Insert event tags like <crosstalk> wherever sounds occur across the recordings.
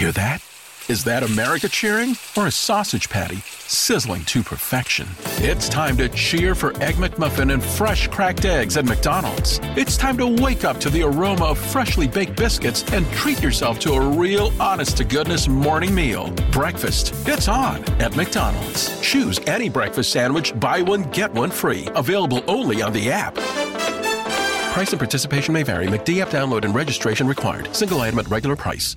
Hear that? Is that America cheering or a sausage patty sizzling to perfection? It's time to cheer for Egg McMuffin and fresh cracked eggs at McDonald's. It's time to wake up to the aroma of freshly baked biscuits and treat yourself to a real honest to goodness morning meal. Breakfast, it's on at McDonald's. Choose any breakfast sandwich, buy one, get one free. Available only on the app. Price and participation may vary. McD app download and registration required. Single item at regular price.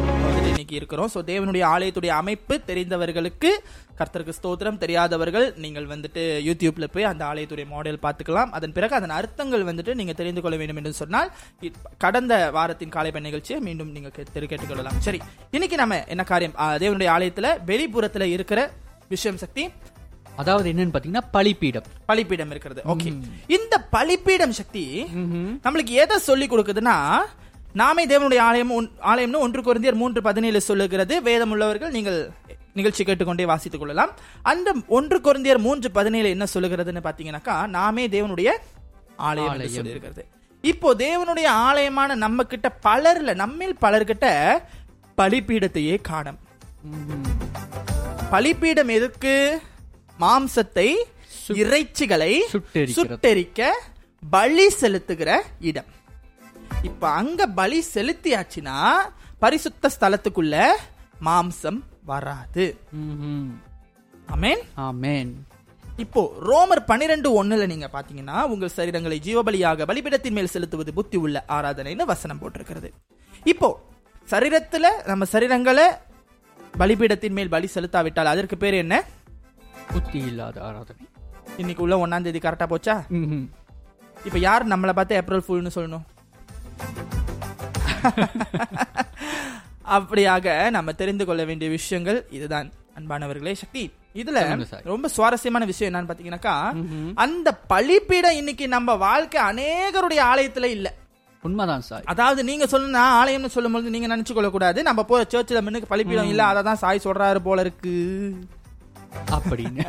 இன்னைக்கு இருக்கிறோம். So தேவனுடைய ஆலயத்துடைய அமைப்பு தெரிந்தவர்களுக்கு கர்த்தருக்கு ஸ்தோத்திரம். தெரியாதவர்கள் நீங்கள் வந்துட்டு யூடியூப்ல போய் அந்த ஆலயத்துடைய மாடல் பார்த்துக்கலாம். அதன் பிறகு அதன் அர்த்தங்கள் வந்துட்டு நீங்க தெரிந்து கொள்ள வேண்டும் என்று சொன்னால் கடந்த வாரத்தின் காலை பெண் நிகழ்ச்சியை மீண்டும் நீங்க கே- தெரி- கேட்டுக்கொள்ளலாம். சரி இன்னைக்கு நம்ம என்ன காரியம்? தேவனுடைய ஆலயத்துல வெளிப்புறத்துல இருக்கிற விஷயம் சக்தி. அதாவது என்னன்னு பாத்தீங்கன்னா பலிப்பீடம் பலிப்பீடம் இருக்கிறது. ஓகே. இந்த பலிப்பீடம் சக்தி நம்மளுக்கு எதை சொல்லி கொடுக்குதுன்னா நாமே தேவனுடைய ஆலயம் ஆலயம்னு ஒன்று குருந்தியர் மூன்று பதினேழு சொல்லுகிறது. வேதம் உள்ளவர்கள் நீங்கள் நிகழ்ச்சி கேட்டுக்கொண்டே வாசித்துக் கொள்ளலாம். அந்த ஒன்று குருந்தியர் மூன்று பதினேழு என்ன சொல்லுகிறதுன்னு பாத்தீங்கன்னாக்கா நாமே தேவனுடைய ஆலயம். சொல்லியிருக்கிறது. இப்போ தேவனுடைய ஆலயமான நம்ம கிட்ட பலர்ல நம்மில் பலர்கிட்ட பலிப்பீடத்தையே காணும். பலிப்பீடம் எதற்கு மாம்சத்தை இறைச்சிகளை. சுட்டெரிக்க பலி செலுத்துகிற இடம். இப்ப அங்க பலி செலுத்தியாச்சுன்னா பரிசுத்த ஸ்தலத்துக்குள்ள மாம்சம் வராது. ம்ஹும். ஆமென்? ஆமென். இப்போ ரோமர் பனிரெண்டு ஒண்ணுல நீங்க பாத்தீங்கன்னா உங்கள் சரீரங்களை ஜீவபலியாக பலிபீடத்தின் மேல் செலுத்துவது புத்தி உள்ள ஆராதனைன்னு வசனம் போட்டிருக்கிறது. இப்போ சரீரத்துல நம்ம சரீரங்களை பலிபீடத்தின் மேல் பலி செலுத்தாவிட்டால் அதற்கு பேர் என்ன? புத்தி இல்லாத ஆராதனை. இன்னைக்கு உள்ள ஒன்னாம் தேதி கரெக்டா போச்சா. இப்ப யார் நம்மளை பார்த்து ஏப்ரல் ஃபுல்னு சொல்லணும்? <laughs> அப்படியாக நம்ம தெரிந்து கொள்ள வேண்டிய விஷயங்கள் இதுதான். அன்பானவர்களே சக்தி. இதுல. ரொம்ப சுவாரஸ்யமான விஷயம் என்னன்னு பாத்தீங்கன்னாக்கா அந்த பலிப்பீடம் இன்னைக்கு நம்ம வாழ்க்கை அநேகருடைய ஆலயத்துல இல்ல. உண்மைதான் சார். அதாவது நீங்க சொன்னா ஆலயம்னு சொல்லும்போது நீங்க நினைச்சு கொள்ள கூடாது நம்ம போற சர்ச்சில் மின்னுக்கு பலிப்பீடம் இல்ல அதை தான் சாய் சொல்றாரு போல இருக்கு. அப்படின்னு.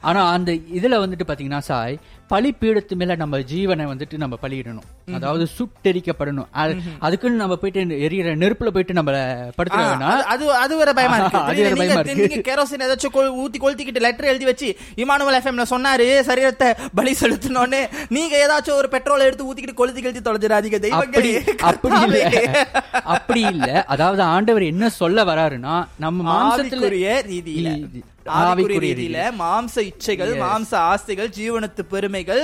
ஆனா அந்த இதுல வந்துட்டு பாத்தீங்கன்னா சாய் பலிப்பீடத்து மேல நம்ம ஜீவனை வந்துட்டு நம்ம பலியிடணும் அதாவது சுட்டெரிக்கப்படணும். அது- அதுக்குன்னு நம்ம போயிட்டு எரியிற நெருப்புல போயிட்டு நம்ம வேணாம். அது- அது வேற பயமா இருக்கு. அது வேற நீங்க- பயமா இருக்கு. நீங்க கெரோசின் ஏதாச்சும் ஊத்தி கொளுத்திக்கிட்டு லெட்டர் எழுதி வச்சு இமானுவல் எஃப்எம்ல சொன்னாரு சரீரத்தை பலி செலுத்தணும்னு. நீங்க ஏதாச்சும் ஒரு பெட்ரோல் எடுத்து ஊத்திக்கிட்டு கொளுத்தி கொளுத்தி தொலைஞ்சிடாதீங்க அப்படி அப்படி இல்ல. அப்படி இல்ல. அதாவது ஆண்டவர் என்ன சொல்ல வராருன்னா நம்ம மாம்சத்துல ஆவிக்குரிய ரீதியில. ஆவிக்குரிய ரீதியில மாம்ச இச்சைகள். மாம்ச ஆசைகள் ஜீவனத்து பெருமைகள்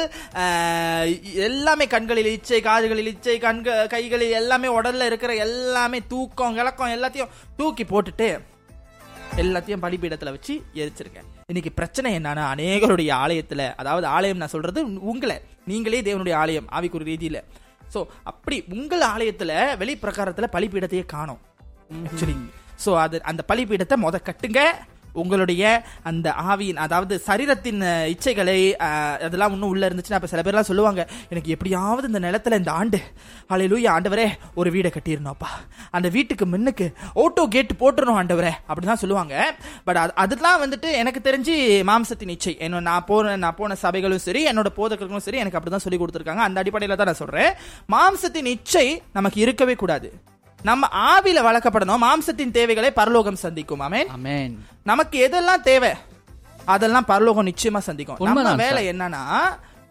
எல்லாமே கண்களில் இச்சை காதுகளில் இச்சை கண்க கைகளில் எல்லாமே உடல்ல இருக்கிற எல்லாமே தூக்கம் கிழக்கம் எல்லாத்தையும் தூக்கி போட்டுட்டு எல்லாத்தையும் பலிபீடத்துல வச்சு எரிச்சிருக்கேன். இன்னைக்கு பிரச்சனை என்னன்னா அநேகருடைய ஆலயத்துல அதாவது ஆலயம் நான் சொல்றது உங்களை நீங்களே தேவனுடைய ஆலயம் ஆவிக்குரிய ரீதியில. சோ அப்படி உங்கள் ஆலயத்துல வெளிப்பிரகாரத்துல பலிபீடத்தையே காணோம். ஆக்சுவலி சோ அது அந்த பலிபீடத்தை முத கட்டுங்க உங்களுடைய அந்த ஆவியின் அதாவது சரீரத்தின் இச்சைகளை அதெல்லாம் இன்னும் உள்ள இருந்துச்சுன்னா அப்போ சில பேர்லாம் சொல்லுவாங்க எனக்கு எப்படியாவது இந்த நிலத்துல இந்த ஆண்டு அலையிலூய ஆண்டவரே ஒரு வீடை கட்டியிருந்தோம்ப்பா அந்த வீட்டுக்கு முன்னுக்கு ஓட்டோ கேட் போட்டுருணும் ஆண்டவரே அப்படிதான் சொல்லுவாங்க. பட் அது அதெல்லாம் வந்துட்டு எனக்கு தெரிஞ்சு மாம்சத்தின் இச்சை. என்ன நான் போன நான் போன சபைகளும் சரி என்னோட போதகர்களும் சரி எனக்கு அப்படிதான் சொல்லி கொடுத்துருக்காங்க. அந்த அடிப்படையில் தான் நான் சொல்றேன். மாம்சத்தின் இச்சை நமக்கு இருக்கவே கூடாது. நம்ம ஆவில வளர்க்கப்படணும். மாம்சத்தின் தேவைகளை பரலோகம் சந்திக்கும். அமேன் நமக்கு எதெல்லாம் தேவை? அதெல்லாம் பரலோகம் நிச்சயமா சந்திக்கும். நம்ம வேலை. என்னன்னா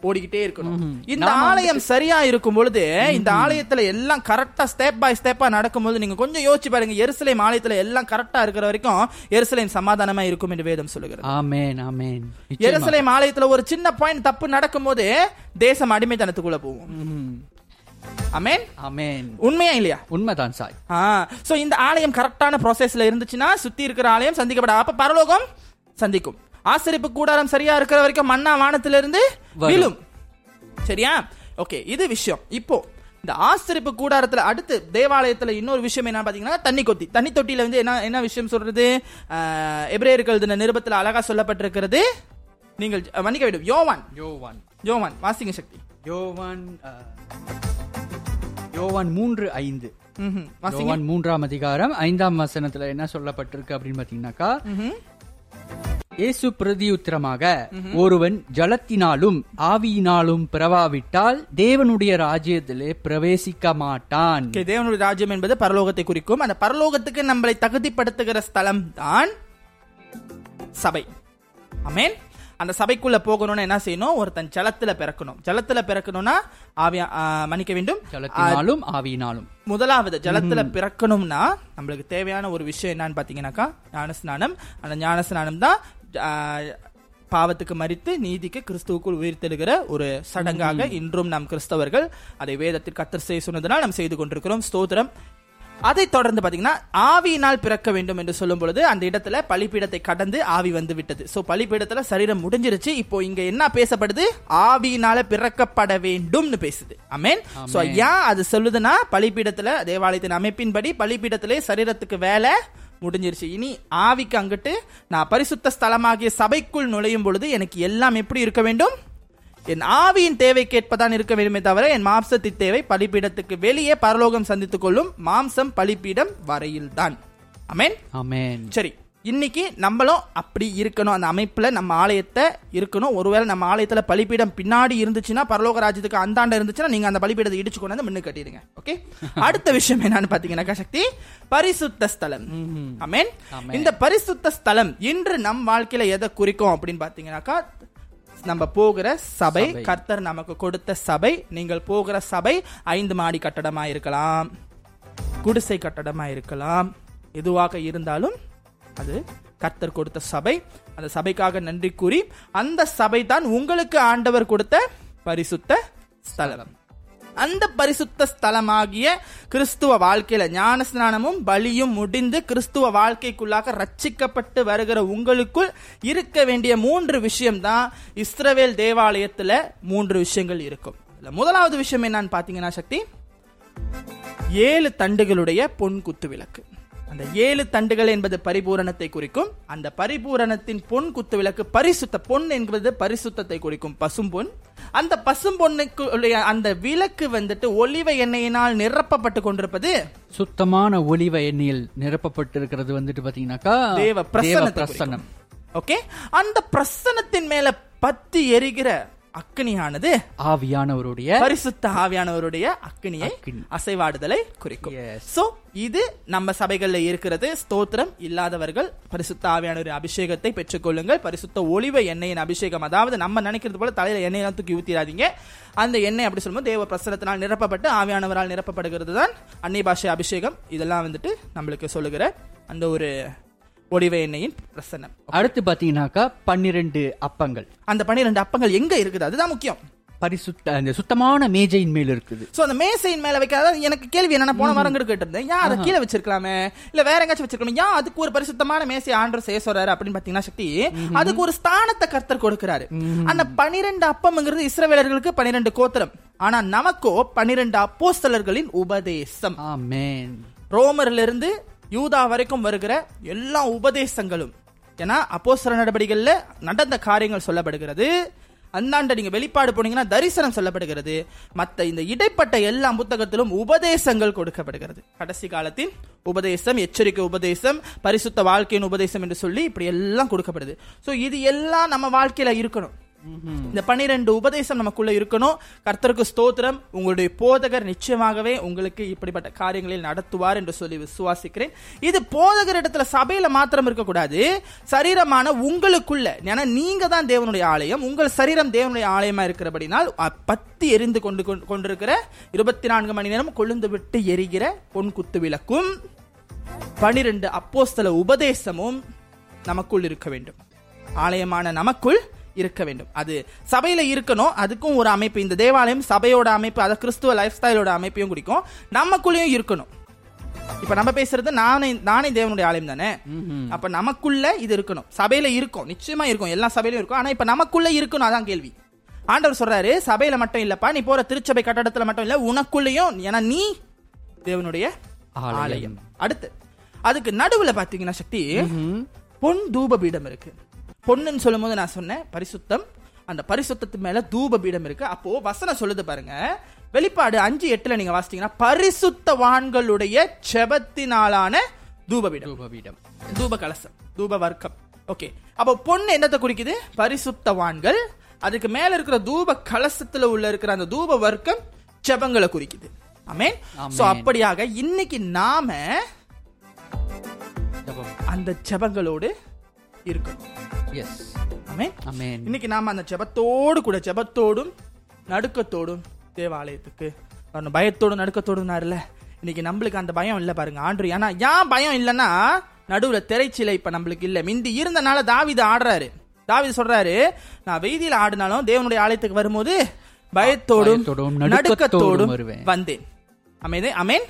ஓடிக்கிட்டே இருக்கணும். இந்த ஆலயம் சரியா இருக்கும் பொழுது இந்த ஆலயத்துல எல்லாம் கரெக்டா ஸ்டெப் பை ஸ்டெப்பா நடக்கும்போது நீங்க கொஞ்சம் யோசிச்சு பாருங்க. எருசலேம் ஆலயத்துல எல்லாம் கரெக்டா இருக்கிற வரைக்கும் எருசலேம் சமாதானமா இருக்கும் என்று வேதம் சொல்லுகிறது. ஆமேன் ஆமேன். எருசலேம் ஆலயத்துல ஒரு சின்ன பாயிண்ட் தப்பு நடக்கும்போது தேசம் அடிமைத்தனத்துக்குள்ள போகும். அமேன் ஆமேன் உண்மையா இல்லையா? உண்மைதான் சாய். ஆ சோ இந்த ஆலயம் கரெக்டான ப்ராசஸ்ல இருந்துச்சுன்னா சுத்தி இருக்கிற ஆலயம் சந்திக்கப்பட அப்ப பரலோகம் சந்திக்கும். ஆசரிப்பு கூடாரம் சரியா இருக்கிற வரைக்கும் மண்ணா வானத்திலிருந்து. விழும். சரியா? ஓகே இது விஷயம். இப்போ இந்த ஆசரிப்பு கூடாரத்துல அடுத்து தேவாலயத்துல இன்னொரு விஷயம் என்ன பாத்தீங்கன்னா தண்ணி கொத்தி. தண்ணி தொட்டியில வந்து என்ன என்ன விஷயம் சொல்றது? எபிரேயர்கள் தின நிருபத்துல அழகா சொல்லப்பட்டிருக்கிறது. நீங்கள் மன்னிக்க வேண்டும். யோவான். யோவான். யோவான் வாசிங்க சக்தி. யோவான் யோவான் மூன்று ஐந்து. யோவான் மூன்றாம் அதிகாரம் ஐந்தாம் வசனத்துல என்ன சொல்லப்பட்டிருக்கு அப்படின்னு பாத்தீங்கன்னாக்கா. இயேசு பிரதியுத்தரமாக ஒருவன் ஜலத்தினாலும் ஆவியினாலும் பிறவாவிட்டால் தேவனுடைய ராஜ்யத்திலே பிரவேசிக்க மாட்டான். தேவனுடைய ராஜ்யம் என்பது பரலோகத்தை குறிக்கும். அந்த பரலோகத்துக்கு நம்மளை தகுதிப்படுத்துகிற ஸ்தலம் தான் சபை. அமேன் அந்த சபைக்குள்ள போகணும்னா என்ன செய்யணும்? ஒருத்தன் ஜலத்துல பிறக்கணும். ஜலத்துல பிறக்கணும்னா ஆவியா மன்னிக்க வேண்டும். ஜலத்தினாலும் ஆவியினாலும். முதலாவது ஜலத்துல பிறக்கணும்னா நம்மளுக்கு தேவையான ஒரு விஷயம் என்னன்னு பாத்தீங்கன்னாக்கா ஞானஸ்நானம். அந்த ஞானஸ்நானம் தான் பாவத்துக்கு மறித்து நீதிக்கு கிறிஸ்துவுக்குள் உயிர்த்தெழுகிற ஒரு சடங்காக இன்றும் நாம் கிறிஸ்தவர்கள் அதை வேதத்தில் கத்தர் செய்ய சொன்னதனால் நாம் செய்து கொண்டிருக்கிறோம். ஸ்தோத்திரம். அதை தொடர்ந்து பாத்தீங்கன்னா ஆவியினால் பிறக்க வேண்டும் என்று சொல்லும் பொழுது அந்த இடத்துல பலிப்பீடத்தை கடந்து ஆவி வந்து விட்டது. சோ பலிப்பீடத்துல சரீரம் முடிஞ்சிருச்சு. இப்போ இங்க என்ன பேசப்படுது? ஆவியினால பிறக்கப்பட வேண்டும்னு பேசுது. அமேன் சோ ஏன் அது சொல்லுதுன்னா பலிப்பீடத்துல தேவாலயத்தின் அமைப்பின்படி பலிப்பீடத்திலே சரீரத்துக்கு வேலை முடிஞ்சிருச்சு. இனி ஆவிக்கு அங்கிட்டு நான் பரிசுத்த ஸ்தலமாகிய சபைக்குள் நுழையும் பொழுது எனக்கு எல்லாம் எப்படி இருக்க வேண்டும்? என் ஆவியின் தேவை கேட்பதான் இருக்க வேண்டுமே தவிர என் மாம்சத்தின் தேவை பலிப்பீடத்துக்கு வெளியே பரலோகம் சந்தித்துக் கொள்ளும் மாம்சம் பலிப்பீடம் வரையில்தான். அமேன் ஆமென். சரி இன்னைக்கு நம்மளும் அப்படி இருக்கணும். அந்த அமைப்புல நம்ம ஆலயத்தை இருக்கணும். ஒருவேளை நம்ம ஆலயத்துல பலிப்பீடம் பின்னாடி இருந்துச்சுன்னா பரலோக ராஜ்யத்துக்கு அந்தாண்ட இருந்துச்சுன்னா நீங்க அந்த பலிப்பீடத்தை இடிச்சு கொண்டு வந்து முன்னு கட்டிடுங்க. ஓகே <laughs> அடுத்த விஷயம் என்னன்னு பாத்தீங்கன்னாக்கா சக்தி பரிசுத்த ஸ்தலம். அமேன் ஆமென். இந்த பரிசுத்த ஸ்தலம் இன்று நம் வாழ்க்கையில எதை குறிக்கும் அப்படின்னு பாத்தீங்கன்னாக்கா நம்ம போகிற சபை. கர்த்தர் நமக்கு கொடுத்த சபை நீங்கள் போகிற சபை ஐந்து மாடி கட்டடமா இருக்கலாம். குடிசை கட்டடமா இருக்கலாம். எதுவாக இருந்தாலும் அது கர்த்தர் கொடுத்த சபை. அந்த சபைக்காக நன்றி கூறி அந்த சபை தான் உங்களுக்கு ஆண்டவர் கொடுத்த பரிசுத்த ஸ்தலம். அந்த பரிசுத்த ஸ்தலமாகிய கிறிஸ்துவ வாழ்க்கையில ஞான ஸ்நானமும் பலியும் முடிந்து கிறிஸ்துவ வாழ்க்கைக்குள்ளாக ரட்சிக்கப்பட்டு வருகிற உங்களுக்குள் இருக்க வேண்டிய மூன்று விஷயம்தான் இஸ்ரவேல் தேவாலயத்துல மூன்று விஷயங்கள் இருக்கும். இதுல முதலாவது விஷயம் என்னன்னு பாத்தீங்கன்னா சக்தி ஏழு தண்டுகளுடைய பொன் குத்து விளக்கு. அந்த ஏழு தண்டுகள் என்பது பரிபூரணத்தை குறிக்கும். அந்த பரிபூரணத்தின் பொன் குத்து விளக்கு பரிசுத்த பொன் என்பது பரிசுத்தத்தை குறிக்கும். பசும்பொன் அந்த பசும்பொன்னுக்குடைய அந்த விளக்கு வந்துட்டு ஒலிவ எண்ணெயினால் நிரப்பப்பட்டு கொண்டிருப்பது சுத்தமான ஒலிவ எண்ணெயில் நிரப்பப்பட்டிருக்கிறது வந்துட்டு பாத்தீங்கன்னாக்கா தேவ பிரசன்னம். ஓகே அந்த பிரசன்னத்தின் மேல பத்தி எரிகிற அக்னியானது ஆவியானவருடைய பரிசுத்த ஆவியானவருடைய அக்னியை. அசைவாடுதலை குறிக்கும். சோ இது நம்ம சபைகள்ல இருக்கிறது. ஸ்தோத்திரம் இல்லாதவர்கள் பரிசுத்த ஆவியானவரின் அபிஷேகத்தை பெற்றுக்கொள்ளுங்கள். பரிசுத்த ஒளிவ எண்ணெயின் அபிஷேகம். அதாவது நம்ம நினைக்கிறது போல தலையில எண்ணெயெல்லாம் தூக்கி ஊத்திராதீங்க. அந்த எண்ணெய் அப்படி சொல்லும்போது தேவ பிரசனத்தினால் நிரப்பப்பட்டு ஆவியானவரால் நிரப்பப்படுகிறது தான் அன்னை பாஷை அபிஷேகம். இதெல்லாம் வந்துட்டு நம்மளுக்கு சொல்லுகிற அந்த ஒரு ஒளிவ எண்ணெயின் பிரசனம் அடுத்து பாத்தீங்கன்னாக்கா பன்னிரண்டு அப்பங்கள். அந்த பன்னிரெண்டு அப்பங்கள் எங்க இருக்குது? அதுதான் முக்கியம். பரிசுத்த அந்த சுத்தமான மேஜையின் மேல் இருக்குது. சோ அந்த மேசையின் மேல வைக்காத எனக்கு கேள்வி என்னன்னா போன வாரம் கூட கேட்டிருந்தேன். ஏன் அதை கீழே வச்சிருக்கலாமே? இல்ல வேற எங்கேயாச்சும் வச்சிருக்கணும் ஏன் அதுக்கு ஒரு பரிசுத்தமான மேசை ஆண்டர் செய்ய சொல்றாரு அப்படின்னு பாத்தீங்கன்னா சக்தி அதுக்கு ஒரு ஸ்தானத்தை கர்த்தர் கொடுக்கிறாரு. அந்த பனிரெண்டு அப்பம்ங்கிறது இஸ்ரவேலர்களுக்கு பனிரெண்டு கோத்திரம். ஆனா நமக்கோ பனிரெண்டு அப்போஸ்தலர்களின் உபதேசம். ஆமென். ரோமர்ல இருந்து யூதா வரைக்கும் வருகிற எல்லா உபதேசங்களும் ஏன்னா அப்போ சில நடவடிக்கைகளில் நடந்த காரியங்கள் சொல்லப்படுகிறது. அந்தாண்ட நீங்க வெளிப்பாடு போனீங்கன்னா தரிசனம் சொல்லப்படுகிறது. மற்ற இந்த இடைப்பட்ட எல்லா புத்தகத்திலும் உபதேசங்கள் கொடுக்கப்படுகிறது. கடைசி காலத்தின் உபதேசம் எச்சரிக்கை உபதேசம் பரிசுத்த வாழ்க்கையின் உபதேசம் என்று சொல்லி இப்படி எல்லாம் கொடுக்கப்படுது. ஸோ இது எல்லாம் நம்ம வாழ்க்கையில இருக்கணும். இந்த பன்னிரண்டு உபதேசம் நமக்குள்ள இருக்கணும். கர்த்தருக்கு ஸ்தோத்திரம். உங்களுடைய போதகர் நிச்சயமாகவே உங்களுக்கு இப்படிப்பட்ட காரியங்களில் நடத்துவார் என்று சொல்லி விசுவாசிக்கிறேன். இது போதகர் இடத்துல சபையில மாத்திரம் இருக்கக்கூடாது. சரீரமான உங்களுக்குள்ள ஏன்னா நீங்க தான் தேவனுடைய ஆலயம். உங்கள் சரீரம் தேவனுடைய ஆலயமா இருக்கிறபடினால் பத்தி எரிந்து கொண்டு கொண்டு- கொண்டிருக்கிற இருபத்தி நான்கு மணி நேரம் கொழுந்து விட்டு எரிகிற பொன் குத்து விளக்கும் பனிரெண்டு அப்போஸ்தல உபதேசமும் நமக்குள் இருக்க வேண்டும். ஆலயமான நமக்குள் இருக்க வேண்டும். அது சபையில இருக்கணும் அதுக்கும் ஒரு அமைப்பு. இந்த தேவாலயம் சபையோட அமைப்பு அத கிறிஸ்துவ லைஃப் ஸ்டைலோட அமைப்பையும் குடிக்கும் நமக்குள்ளேயும் இருக்கணும். இப்ப நம்ம பேசுறது நானே நானே தேவனுடைய ஆலயம் தானே? அப்ப நமக்குள்ள இது இருக்கணும். சபையில இருக்கும். நிச்சயமா இருக்கும். எல்லா சபையிலும் இருக்கும். ஆனா இப்ப நமக்குள்ள இருக்கணும். அதான் கேள்வி. ஆண்டவர் சொல்றாரு சபையில மட்டும் இல்லப்பா நீ போற திருச்சபை கட்டடத்துல மட்டும் இல்ல உனக்குள்ளேயும் ஏன்னா நீ தேவனுடைய ஆலயம். அடுத்து அதுக்கு நடுவுல பாத்தீங்கன்னா சக்தி பொன் தூப பீடம் இருக்கு. பொன்னுன்னு சொல்லும் போது நான் சொன்னேன் பரிசுத்தம். அந்த பரிசுத்தத்து மேல தூப பீடம் இருக்கு. அப்போ வசனம் சொல்லுது பாருங்க. வெளிப்பாடு அஞ்சு எட்டுல நீங்க வாசிட்டீங்கன்னா பரிசுத்தவான்களுடைய செபத்தினாலான தூப பீடம் தூபபீடம். தூப கலசம் தூப வர்க்கம் ஓகே. அப்ப பொண்ணு என்னத்தை குறிக்குது? பரிசுத்தவான்கள். அதுக்கு மேல இருக்கிற தூப கலசத்துல உள்ள இருக்கிற அந்த தூப வர்க்கம் ஜெபங்களை குறிக்குது ஆமென். சோ அப்படியாக இன்னைக்கு நாம அந்த ஜெபங்களோடு இருக்கணும். எஸ் ஆமென் அமேன் இன்னைக்கு நாம அந்த ஜெபத்தோடு கூட ஜெபத்தோடும் நடுக்கத்தோடும் தேவாலயத்துக்கு வரணும். பயத்தோடும் நடுக்கத்தோடும் இன்னைக்கு நம்மளுக்கு அந்த பயம் இல்ல பாருங்க ஆண்டு. ஏன்னா ஏன் பயம் இல்லைன்னா நடுவுல திரைச்சிலை இப்ப நம்மளுக்கு இல்ல. மிந்தி இருந்தனால தாவிது ஆடுறாரு. தாவிது சொல்றாரு நான் வெய்தியில ஆடினாலும் தேவனுடைய ஆலயத்துக்கு வரும்போது பயத்தோடும் நடுக்கத்தோடும். வந்தேன். அமேதே அமேன்.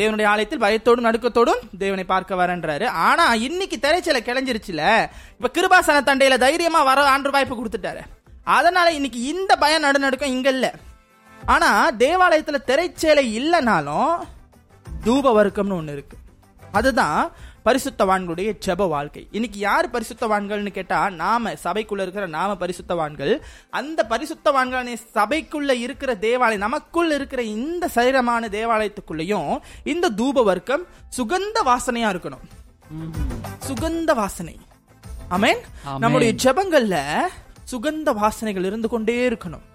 தேவனுடைய ஆலயத்தில் பயத்தோடும் நடுக்கத்தோடும் தேவனை பார்க்க வரேன்றாரு. ஆனா இன்னைக்கு திரைச்சலை கிளஞ்சிருச்சுல இப்ப கிருபாசன தண்டையில தைரியமா வர ஆண்டு வாய்ப்பு கொடுத்துட்டாரு. அதனால இன்னைக்கு இந்த பயம் நடுநடுக்கம் இங்க இல்ல. ஆனா தேவாலயத்துல திரைச்சேலை இல்லைனாலும் தூப வர்க்கம்னு ஒண்ணு இருக்கு. அதுதான் பரிசுத்தவான்களுடைய ஜெப வாழ்க்கை. இன்னைக்கு யார் பரிசுத்தவான்கள்னு கேட்டா நாம சபைக்குள்ள இருக்கிற நாம பரிசுத்தவான்கள். அந்த பரிசுத்தவான்கள் சபைக்குள்ள இருக்கிற தேவாலயம் நமக்குள்ள இருக்கிற இந்த சரீரமான தேவாலயத்துக்குள்ளேயும் இந்த தூப வர்க்கம் சுகந்த வாசனையா இருக்கணும். சுகந்த வாசனை. ஆமென். நம்முடைய ஜெபங்கள்ல சுகந்த வாசனைகள் இருந்து கொண்டே இருக்கணும்.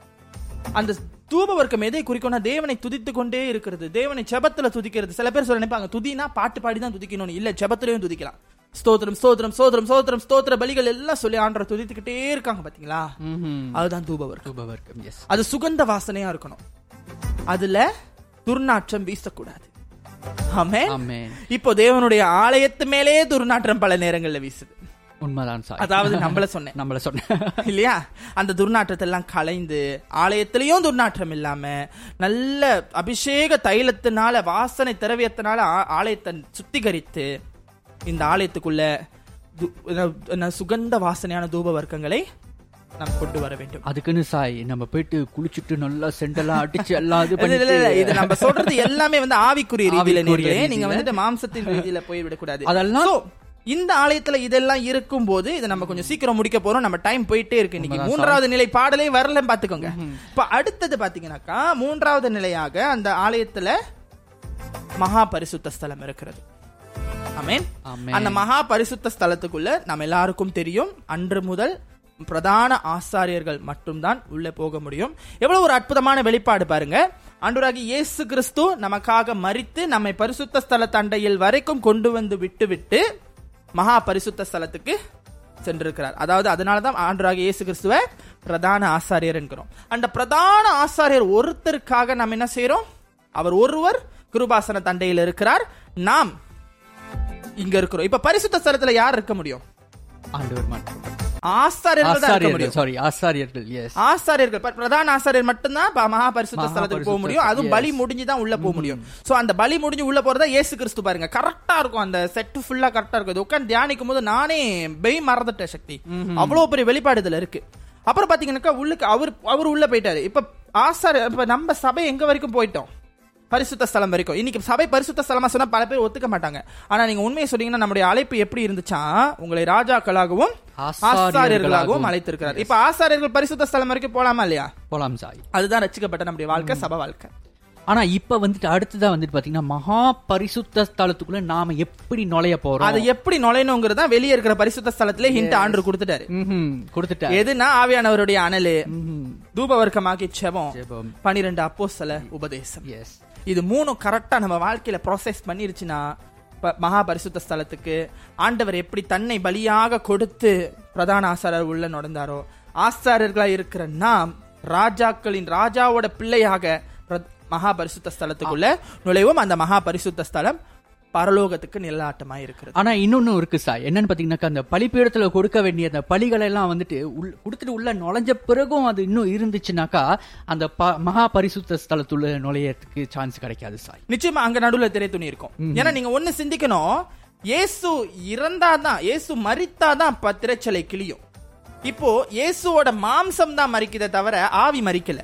அந்த தூப வர்க்கம் எதை குறிக்கும்னா தேவனை துதித்து கொண்டே இருக்கிறது. தேவனை ஜெபத்துல துதிக்கிறது. சில பேர் சொல்ல நினைப்பாங்க துதினா பாட்டு பாடி தான் துதிக்கணும் இல்ல ஜெபத்திலையும் துதிக்கலாம். ஸ்தோத்திரம் ஸ்தோத்திரம் ஸ்தோத்திரம் ஸ்தோத்திரம் ஸ்தோத்திர பலிகள் எல்லாம் சொல்லி ஆண்டரை துதித்துக்கிட்டே இருக்காங்க பாத்தீங்களா? அதுதான் தூப வர்க்கம் சுபவர்க்கம் எஸ் அது சுகந்த வாசனையா இருக்கணும். அதுல துர்நாற்றம் வீசக்கூடாது. ஆமென். இப்போ தேவனுடைய ஆலயத்து மேலே துர்நாற்றம் பல நேரங்கள்ல வீசுது. உண்மைதான் சார் அதாவது நம்மள சொன்னேன். நம்மள சொன்ன <laughs> இல்லையா? அந்த துர்நாற்றத்தை எல்லாம் கலைந்து ஆலயத்திலையும் துர்நாற்றம் இல்லாம நல்ல அபிஷேக தைலத்தினால வாசனை திரவியத்தினால ஆலயத்தை சுத்திகரித்து இந்த ஆலயத்துக்குள்ள சுகந்த வாசனையான தூப வர்க்கங்களை நாம் கொண்டு வர வேண்டும். அதுக்குன்னு சாய் நம்ம போயிட்டு குளிச்சுட்டு நல்லா செண்டெல்லாம் அடிச்சு எல்லாம் இது இது நம்ம சொல்றது எல்லாமே வந்து ஆவிக்குரிய ரீதியில. நீங்க. வந்துட்டு மாம்சத்தின் ரீதியில போய் விடக்கூடாது. அதெல்லாம் இந்த ஆலயத்துல இதெல்லாம் இருக்கும் போது இதை நம்ம கொஞ்சம் சீக்கிரம் முடிக்க போறோம். நம்ம டைம் போயிட்டே இருக்கு இன்னைக்கு. மூன்றாவது நிலை பாடலே வரல பாத்துக்கோங்க இப்ப அடுத்தது பாத்தீங்கன்னாக்கா மூன்றாவது நிலையாக அந்த ஆலயத்துல மகா பரிசுத்த ஸ்தலம் இருக்கிறது. அந்த மகா பரிசுத்த ஸ்தலத்துக்குள்ள நம்ம எல்லாருக்கும் தெரியும் அன்று முதல் பிரதான ஆசாரியர்கள் மட்டும்தான் உள்ளே போக முடியும். எவ்வளவு ஒரு அற்புதமான வெளிப்பாடு பாருங்க. ஆண்டவராகி இயேசு கிறிஸ்து நமக்காக மரித்து நம்மை பரிசுத்த ஸ்தல தண்டையில் வரைக்கும் கொண்டு வந்து விட்டு விட்டு மகா பரிசுத்த ஸ்தலத்துக்கு சென்றிருக்கிறார். அதாவது அதனால தான் ஆண்டராக இயேசு கிறிஸ்துவ பிரதான ஆசாரியர் என்கிறோம். அந்த பிரதான ஆசாரியர் ஒருத்தருக்காக நாம் என்ன செய்யறோம் அவர் ஒருவர் குருபாசன தண்டையில் இருக்கிறார். நாம் இங்க இருக்கிறோம். இப்ப பரிசுத்த ஸ்தலத்துல யார் இருக்க முடியும்? ஆண்டவர் மட்டும். ஆசாரியர்கள் சாரி ஆசாரியர்கள் ஆசாரியர்கள் பிரதான ஆசாரியர் மட்டும்தான் ப- மகா பரிசுத்த ஸ்தலத்துக்கு போக முடியும். அதுவும். பலி முடிஞ்சு தான் உள்ள போக முடியும். சோ அந்த பலி முடிஞ்சு உள்ள போறதா இயேசு கிறிஸ்து பாருங்க. கரெக்டா இருக்கும். அந்த செட் ஃபுல்லா கரெக்டா இருக்கும். இது உட்கார்ந்து தியானிக்கும் போது நானே பெய் மறந்துட்டேன் சக்தி. அவ்வளவு பெரிய வெளிப்பாடு இதுல இருக்கு. அப்புறம் பாத்தீங்கன்னாக்கா உள்ளுக்கு அவர் அவர் உள்ள போயிட்டாரு. இப்ப ஆசார இப்ப நம்ம சபை எங்க வரைக்கும் போயிட்டோம்? பரிசுத்த ஸ்தலம் வரைக்கும். இன்னைக்கு சபை பரிசுத்த ஸ்தலமா சொன்னா பல பேர் ஒத்துக்க மாட்டாங்க. ஆனா நீங்க உண்மையை சொன்னீங்கன்னா நம்முடைய அழைப்பு எப்படி இருந்துச்சா உங்களை ராஜாக்களாகவும் ஆசாரியர்களாகவும் அழைத்திருக்கிறார். இப்ப ஆசாரியர்கள் பரிசுத்த ஸ்தலம் வரைக்கும் போலாமா இல்லையா? போலாம் சாய். அதுதான் ரசிக்கப்பட்ட நம்முடைய வாழ்க்கை சபை வாழ்க்கை. ஆனா இப்ப வந்துட்டு அடுத்ததா வந்துட்டு பாத்தீங்கன்னா மகா பரிசுத்த ஸ்தலத்துக்குள்ள நாம எப்படி நுழைய போறோம்? அதை எப்படி நுழையணுங்கிறதா வெளியே இருக்கிற பரிசுத்த ஸ்தலத்திலே ஹிண்ட் ஆண்டு கொடுத்துட்டாரு. ம்ஹும். கொடுத்துட்டா எதுனா ஆவியானவருடைய அனலு ம்ஹும். தூபவர்க்கமாக்கி செபம் பனிரெண்டு அப்போஸ்தல உபதேசம். எஸ் இது மூணும் கரெக்டா நம்ம வாழ்க்கையில ப்ராசஸ் பண்ணிருச்சுன்னா மகா பரிசுத்த ஸ்தலத்துக்கு ஆண்டவர் எப்படி தன்னை பலியாக கொடுத்து பிரதான ஆசாரர் உள்ள நடந்தாரோ ஆசாரர்களாக இருக்கிற நாம் ராஜாக்களின் ராஜாவோட பிள்ளையாக பிர- மகா பரிசுத்த ஸ்தலத்துக்குள்ள நுழைவோம். அந்த மகா பரிசுத்த ஸ்தலம் பரலோகத்துக்கு நிலாட்டமா இருக்கிறது. ஆனா இன்னொன்னு இருக்கு சார். என்னன்னு பாத்தீங்கன்னாக்கா அந்த பலிப்பீடத்துல கொடுக்க வேண்டிய அந்த பலிகளை எல்லாம் வந்துட்டு கொடுத்துட்டு உள்ள நுழைஞ்ச பிறகும் அது இன்னும் இருந்துச்சுனாக்கா அந்த மகா பரிசுத்த ஸ்தலத்துள்ள நுழையறதுக்கு சான்ஸ் கிடைக்காது சாய் நிச்சயமா அங்க நடுவுல திரை துணி இருக்கும். ஏன்னா நீங்க ஒண்ணு சிந்திக்கணும் இயேசு இறந்தாதான் இயேசு மரித்தாதான் ப- திரைச்சலை கிளியும் இப்போ இயேசுவோட மாம்சம் தான் மறிக்குதே தவிர ஆவி மறிக்கல.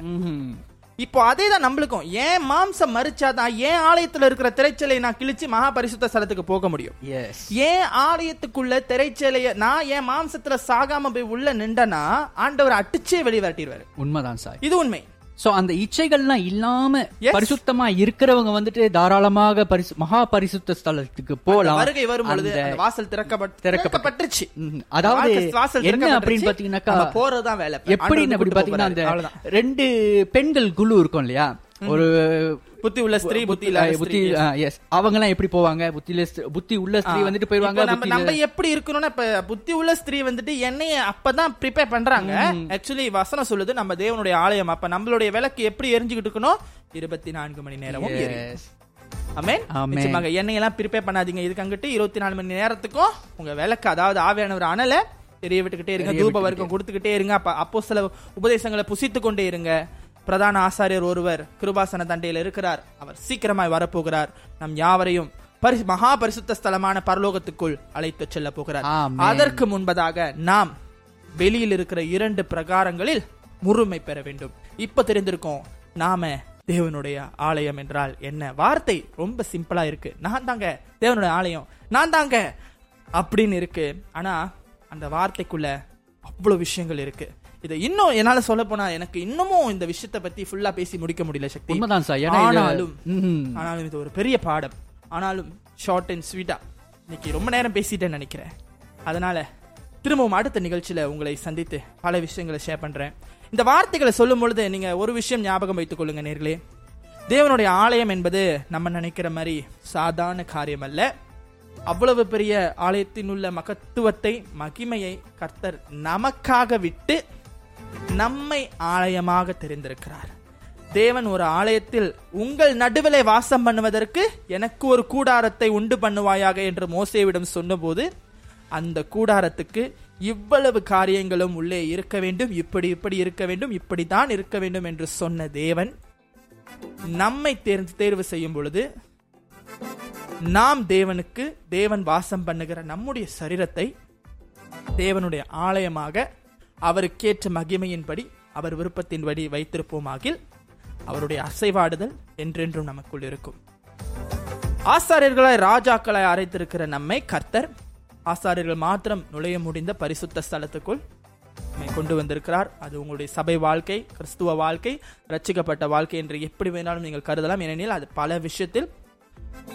இப்போ அதே தான் நம்மளுக்கும். ஏன் மாம்சம் மறிச்சாதான் ஏன் ஆலயத்துல இருக்கிற திரைச்சலை நான் கிழிச்சு மகா பரிசுத்த ஸ்தலத்துக்கு போக முடியும்? எஸ் ஏன் ஆலயத்துக்குள்ள திரைச்சலைய நான் என் மாம்சத்துல சாகாம போய் உள்ள நின்றனா ஆண்டவர் அடிச்சே வெளியே விரட்டிடுவாரு உண்மைதான் சாய் இது உண்மை. சோ அந்த இச்சைகள்லாம் இல்லாம. பரிசுத்தமா இருக்கிறவங்க வந்துட்டு தாராளமாக பரிசு மகா பரிசுத்த ஸ்தலத்துக்கு போலாம். வருகை வரும் பொழுது வாசல் திறக்கப்பட்டு திறக்கப்பட்டு- திறக்கப்பட்டுருச்சு. ம், அதாவது என்ன. அப்படின்னு பாத்தீங்கன்னாக்கா போறதுதான் வேலை. எப்படி ஆண்டவர் அப்படி பாத்தீங்கன்னா அந்த. ரெண்டு பெண்கள் குழு இருக்கும் இல்லையா? ஒரு புத்தி உள்ள ஸ்திரீ புத்தி புத்தி. எஸ் அவங்க எல்லாம் எப்படி போவாங்க? ஸ்திரீ- புத்தி உள்ள ஸ்திரீ வந்துட்டு போயிருவாங்க நம்ம புத்தி நம்ம எப்படி இருக்கணும்னா இப்ப புத்தி உள்ள ஸ்திரீ வந்துட்டு எண்ணெய அப்பதான் ப்ரிப்பேர் பண்றாங்க. ஆக்சுவலி வசனம் சொல்லுது நம்ம தேவனுடைய ஆலயம். அப்ப நம்மளுடைய விளக்கு எப்படி எரிஞ்சுக்கிட்டு இருக்கணும்? இருபத்தி நான்கு மணி நேரமும் ஆமென். நிச்சயமாக எண்ணெயெல்லாம் ப்ரிப்பேர் பண்ணாதீங்க. இதுக்கு அங்கிட்டு இருபத்தி நாலு மணி நேரத்துக்கும் உங்க விளக்கு அதாவது ஆவியான ஒரு அனலை தெரிய விட்டுக்கிட்டே இருங்க தூப வர்க்கம் கொடுத்துக்கிட்டே இருங்க. அப்ப அப்போ சில உபதேசங்களை புசித்து கொண்டே இருங்க. பிரதான ஆசாரியர் ஒருவர் கிருபாசன தண்டையில் இருக்கிறார். அவர் சீக்கிரமாய் வரப்போகிறார். நம் யாவரையும் பரி மகா பரிசுத்த ஸ்தலமான பரலோகத்துக்குள் அழைத்து செல்ல போகிறார். அதற்கு முன்பதாக நாம் வெளியில் இருக்கிற இரண்டு பிரகாரங்களில் முழுமை பெற வேண்டும். இப்ப தெரிந்திருக்கோம் நாம தேவனுடைய ஆலயம் என்றால் என்ன? வார்த்தை ரொம்ப சிம்பிளா இருக்கு. நான் தாங்க தேவனுடைய ஆலயம் நான் தாங்க அப்படின்னு இருக்கு. ஆனா அந்த வார்த்தைக்குள்ள அவ்வளவு விஷயங்கள் இருக்கு. இதை இன்னும் என்னால சொல்ல போனா எனக்கு இன்னமும் இந்த விஷயத்தை பத்தி ஃபுல்லா பேசி முடிக்க முடியல சக்தி. உண்மைதான் சார். ஆனாலும். ஆனாலும் இது ஒரு பெரிய பாடம். ஆனாலும் ஷார்ட் அண்ட் ஸ்வீட்டா இன்னைக்கு ரொம்ப நேரம் பேசிட்டேன்னு நினைக்கிறேன். அதனால திரும்பவும் அடுத்த நிகழ்ச்சியில உங்களை சந்தித்து பல விஷயங்களை ஷேர் பண்றேன். இந்த வார்த்தைகளை சொல்லும் பொழுது நீங்க ஒரு விஷயம் ஞாபகம் வைத்துக் கொள்ளுங்க நேர்களே. தேவனுடைய ஆலயம் என்பது நம்ம நினைக்கிற மாதிரி சாதாரண காரியம் அல்ல அவ்வளவு பெரிய ஆலயத்தின் உள்ள மகத்துவத்தை மகிமையை கர்த்தர் நமக்காக விட்டு நம்மை ஆலயமாக தெரிந்திருக்கிறார். தேவன் ஒரு ஆலயத்தில் உங்கள் நடுவிலே வாசம் பண்ணுவதற்கு எனக்கு ஒரு கூடாரத்தை உண்டு பண்ணுவாயாக என்று மோசேவிடம் சொன்னபோது அந்த கூடாரத்துக்கு இவ்வளவு காரியங்களும் உள்ளே இருக்க வேண்டும் இப்படி இப்படி இருக்க வேண்டும் இப்படித்தான் இருக்க வேண்டும் என்று சொன்ன தேவன் நம்மை தேர்ந்து தேர்வு செய்யும் பொழுது நாம் தேவனுக்கு தேவன் வாசம் பண்ணுகிற நம்முடைய சரீரத்தை தேவனுடைய ஆலயமாக அவருக்கேற்ற மகிமையின்படி அவர் விருப்பத்தின்படி வைத்திருப்போமாகில் அவருடைய அசைவாடுதல் என்றென்றும் நமக்குள் இருக்கும். ஆசாரியர்களாய் ராஜாக்களாய் அரைத்திருக்கிற நம்மை கர்த்தர் ஆசாரியர்கள் மாத்திரம் நுழைய முடிந்த பரிசுத்த ஸ்தலத்துக்குள் நம்மை கொண்டு வந்திருக்கிறார். அது உங்களுடைய சபை வாழ்க்கை கிறிஸ்துவ வாழ்க்கை ரச்சிக்கப்பட்ட வாழ்க்கை என்று எப்படி வேணாலும் நீங்கள் கருதலாம். ஏனெனில் அது பல விஷயத்தில்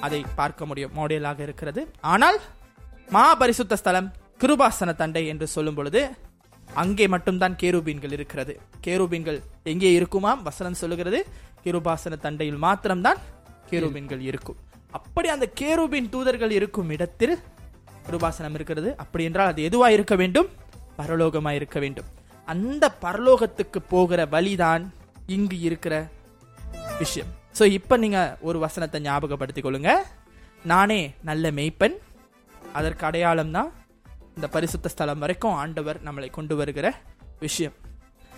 அதை பார்க்க முடியும் மாடலாக இருக்கிறது. ஆனால் மகா பரிசுத்த ஸ்தலம் கிருபாசன தண்டை என்று சொல்லும் பொழுது அங்கே மட்டும்தான் கேருபீன்கள் இருக்கிறது. கேருபீன்கள் எங்கே இருக்குமாம்? வசனம் சொல்லுகிறது கிருபாசன தண்டையில் மாத்திரம்தான் கேருபீன்கள் இருக்கும். அப்படி அந்த கேருபீன் தூதர்கள் இருக்கும் இடத்தில் கிருபாசனம் இருக்கிறது. அப்படி என்றால் அது எதுவா இருக்க வேண்டும்? பரலோகமாக இருக்க வேண்டும். அந்த பரலோகத்துக்கு போகிற வழிதான் இங்கு இருக்கிற விஷயம். ஸோ இப்போ நீங்க ஒரு வசனத்தை ஞாபகப்படுத்திக் கொள்ளுங்க. நானே நல்ல மெய்ப்பன் அதற்கு அடையாளம் தான் இந்த பரிசுத்த ஸ்தலம் வரைக்கும் ஆண்டவர் நம்மளை கொண்டு வருகிற விஷயம்.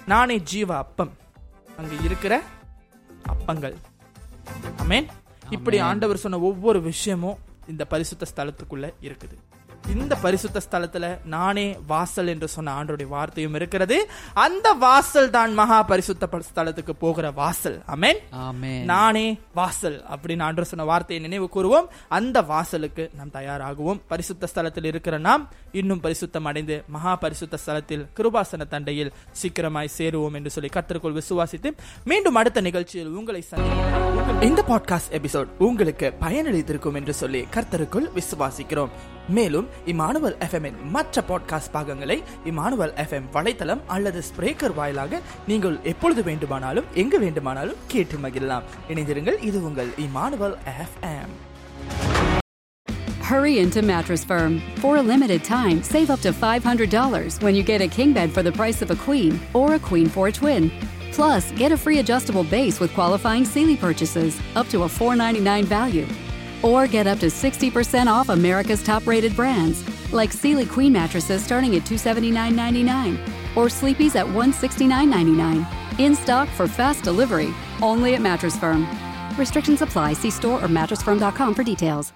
நானே ஜீவ அப்பம். அங்கு இருக்கிற அப்பங்கள். அமேன் இப்படி ஆண்டவர் சொன்ன ஒவ்வொரு விஷயமும் இந்த பரிசுத்த ஸ்தலத்துக்குள்ள இருக்குது. இந்த பரிசுத்த ஸ்தலத்துல நானே வாசல் என்று சொன்ன ஆண்டோடைய வார்த்தையும் இருக்கிறது. அந்த வாசல் தான் மகா பரிசுத்த ஸ்தலத்துக்கு போகிற வாசல். அமேன் நானே வாசல் அப்படின்னு ஆண்டவர் சொன்ன வார்த்தையை நினைவு கூறுவோம். அந்த வாசலுக்கு நாம் தயாராகுவோம். பரிசுத்த ஸ்தலத்தில் இருக்கிற நாம் இன்னும் பரிசுத்தம் அடைந்து மகா பரிசுத்த ஸ்தலத்தில் கிருபாசன தண்டையில் சீக்கிரமாய் சேருவோம் என்று சொல்லி கர்த்தருக்குள் விசுவாசித்து மீண்டும் அடுத்த நிகழ்ச்சியில் உங்களை இந்த பாட்காஸ்ட் எபிசோட் உங்களுக்கு பயனளித்திருக்கும் என்று சொல்லி கர்த்தருக்குள் விசுவாசிக்கிறோம். மேலும் இமானுவல் எஃப்எம் மற்ற பாட்காஸ்ட் பாகங்களை இமானுவல் எஃப்எம் வலைத்தளம் அல்லது ஸ்பிரேக்கர் வாயிலாக நீங்கள் எப்பொழுது வேண்டுமானாலும் எங்கு வேண்டுமானாலும் கேட்டு மகிழலாம் இணைந்திருங்கள் இது உங்கள் Emmanuel FM Hurry into Mattress Firm. For a limited time, save up to $500 when you get a king bed for the price of a queen or a queen for a twin. Plus, get a free adjustable base with qualifying Sealy purchases up to a $499 value. Or get up to 60% off America's top rated brands like Sealy Queen mattresses starting at $279.99 or Sleepy's at $169.99. In stock for fast delivery only at Mattress Firm. Restrictions apply. See store or mattressfirm.com for details.